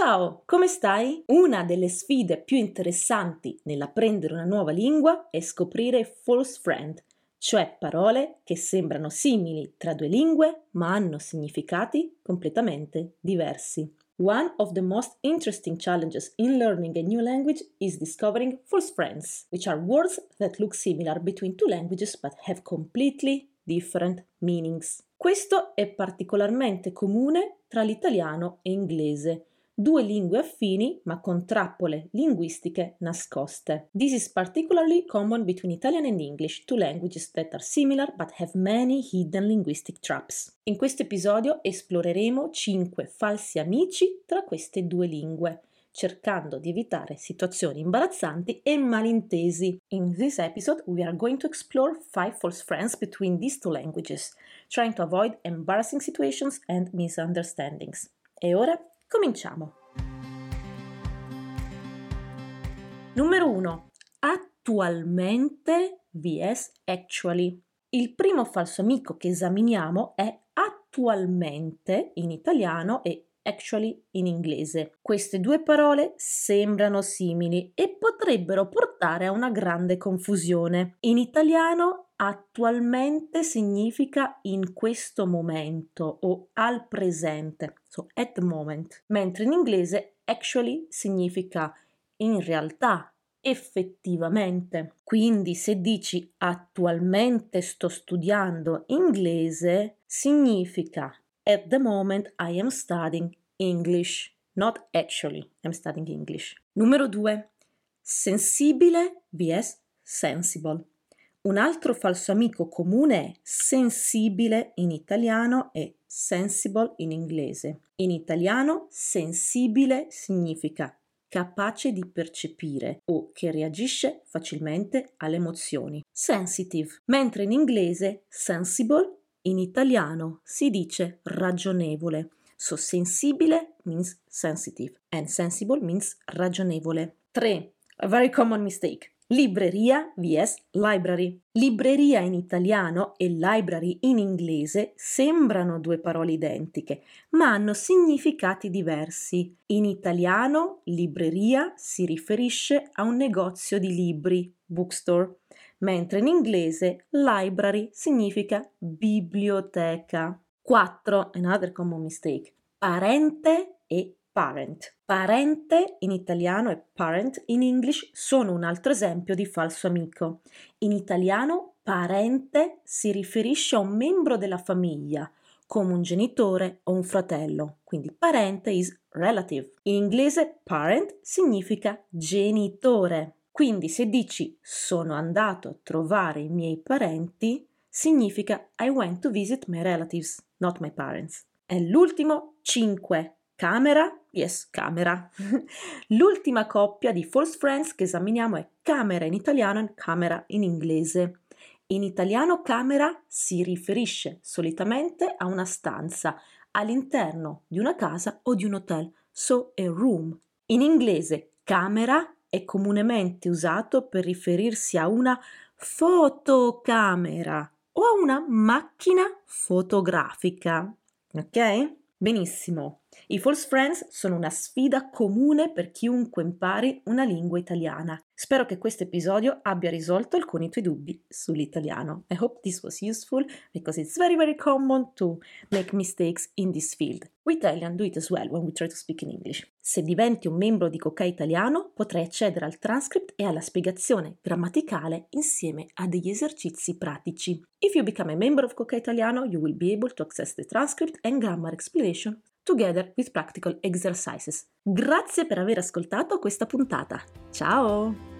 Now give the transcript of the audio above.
Ciao, come stai? Una delle sfide più interessanti nell'apprendere una nuova lingua è scoprire false friend, cioè parole che sembrano simili tra due lingue ma hanno significati completamente diversi. One of the most interesting challenges in learning a new language is discovering false friends, which are words that look similar between two languages but have completely different meanings. Questo è particolarmente comune tra l'italiano e inglese, due lingue affini ma con trappole linguistiche nascoste. This is particularly common between Italian and English, two languages that are similar but have many hidden linguistic traps. In questo episodio esploreremo 5 falsi amici tra queste due lingue cercando di evitare situazioni imbarazzanti e malintesi. In this episode, we are going to explore five false friends between these two languages, trying to avoid embarrassing situations and misunderstandings. E ora Cominciamo. Numero 1. Attualmente vs actually. Il primo falso amico che esaminiamo è attualmente in italiano e actually in inglese. Queste due parole sembrano simili e potrebbero portare a una grande confusione. In italiano attualmente significa in questo momento o al presente, so at the moment, mentre in inglese actually significa in realtà, effettivamente. Quindi se dici attualmente sto studiando inglese, significa at the moment I am studying English, not actually I'm studying English. Numero 2. Sensibile vs sensible. Un altro falso amico comune è sensibile in italiano e sensible in inglese. In italiano sensibile significa capace di percepire o che reagisce facilmente alle emozioni. Sensitive, mentre in inglese sensible in italiano si dice ragionevole. So sensibile means sensitive and sensible means ragionevole. 3. A very common mistake. Libreria vs library. Libreria in italiano e library in inglese sembrano due parole identiche, ma hanno significati diversi. In italiano libreria si riferisce a un negozio di libri, bookstore, mentre in inglese library significa biblioteca. 4. Another common mistake. Parente e parent. Parente in italiano e parent in English sono un altro esempio di falso amico. In italiano parente si riferisce a un membro della famiglia, come un genitore o un fratello, quindi parente is relative. In inglese parent significa genitore. Quindi se dici sono andato a trovare i miei parenti, significa I went to visit my relatives, not my parents. E l'ultimo 5 Camera, yes, camera. L'ultima coppia di false friends che esaminiamo è camera in italiano e camera in inglese. In italiano camera si riferisce solitamente a una stanza all'interno di una casa o di un hotel, so a room. In inglese camera è comunemente usato per riferirsi a una fotocamera o a una macchina fotografica. Ok? Benissimo. I false friends sono una sfida comune per chiunque impari una lingua italiana. Spero che questo episodio abbia risolto alcuni tuoi dubbi sull'italiano. I hope this was useful because it's very very common to make mistakes in this field. We Italian do it as well when we try to speak in English. Se diventi un membro di Coca Italiano potrai accedere al transcript e alla spiegazione grammaticale insieme a degli esercizi pratici. If you become a member of Coca Italiano, you will be able to access the transcript and grammar explanation together with practical exercises. Grazie per aver ascoltato questa puntata. Ciao!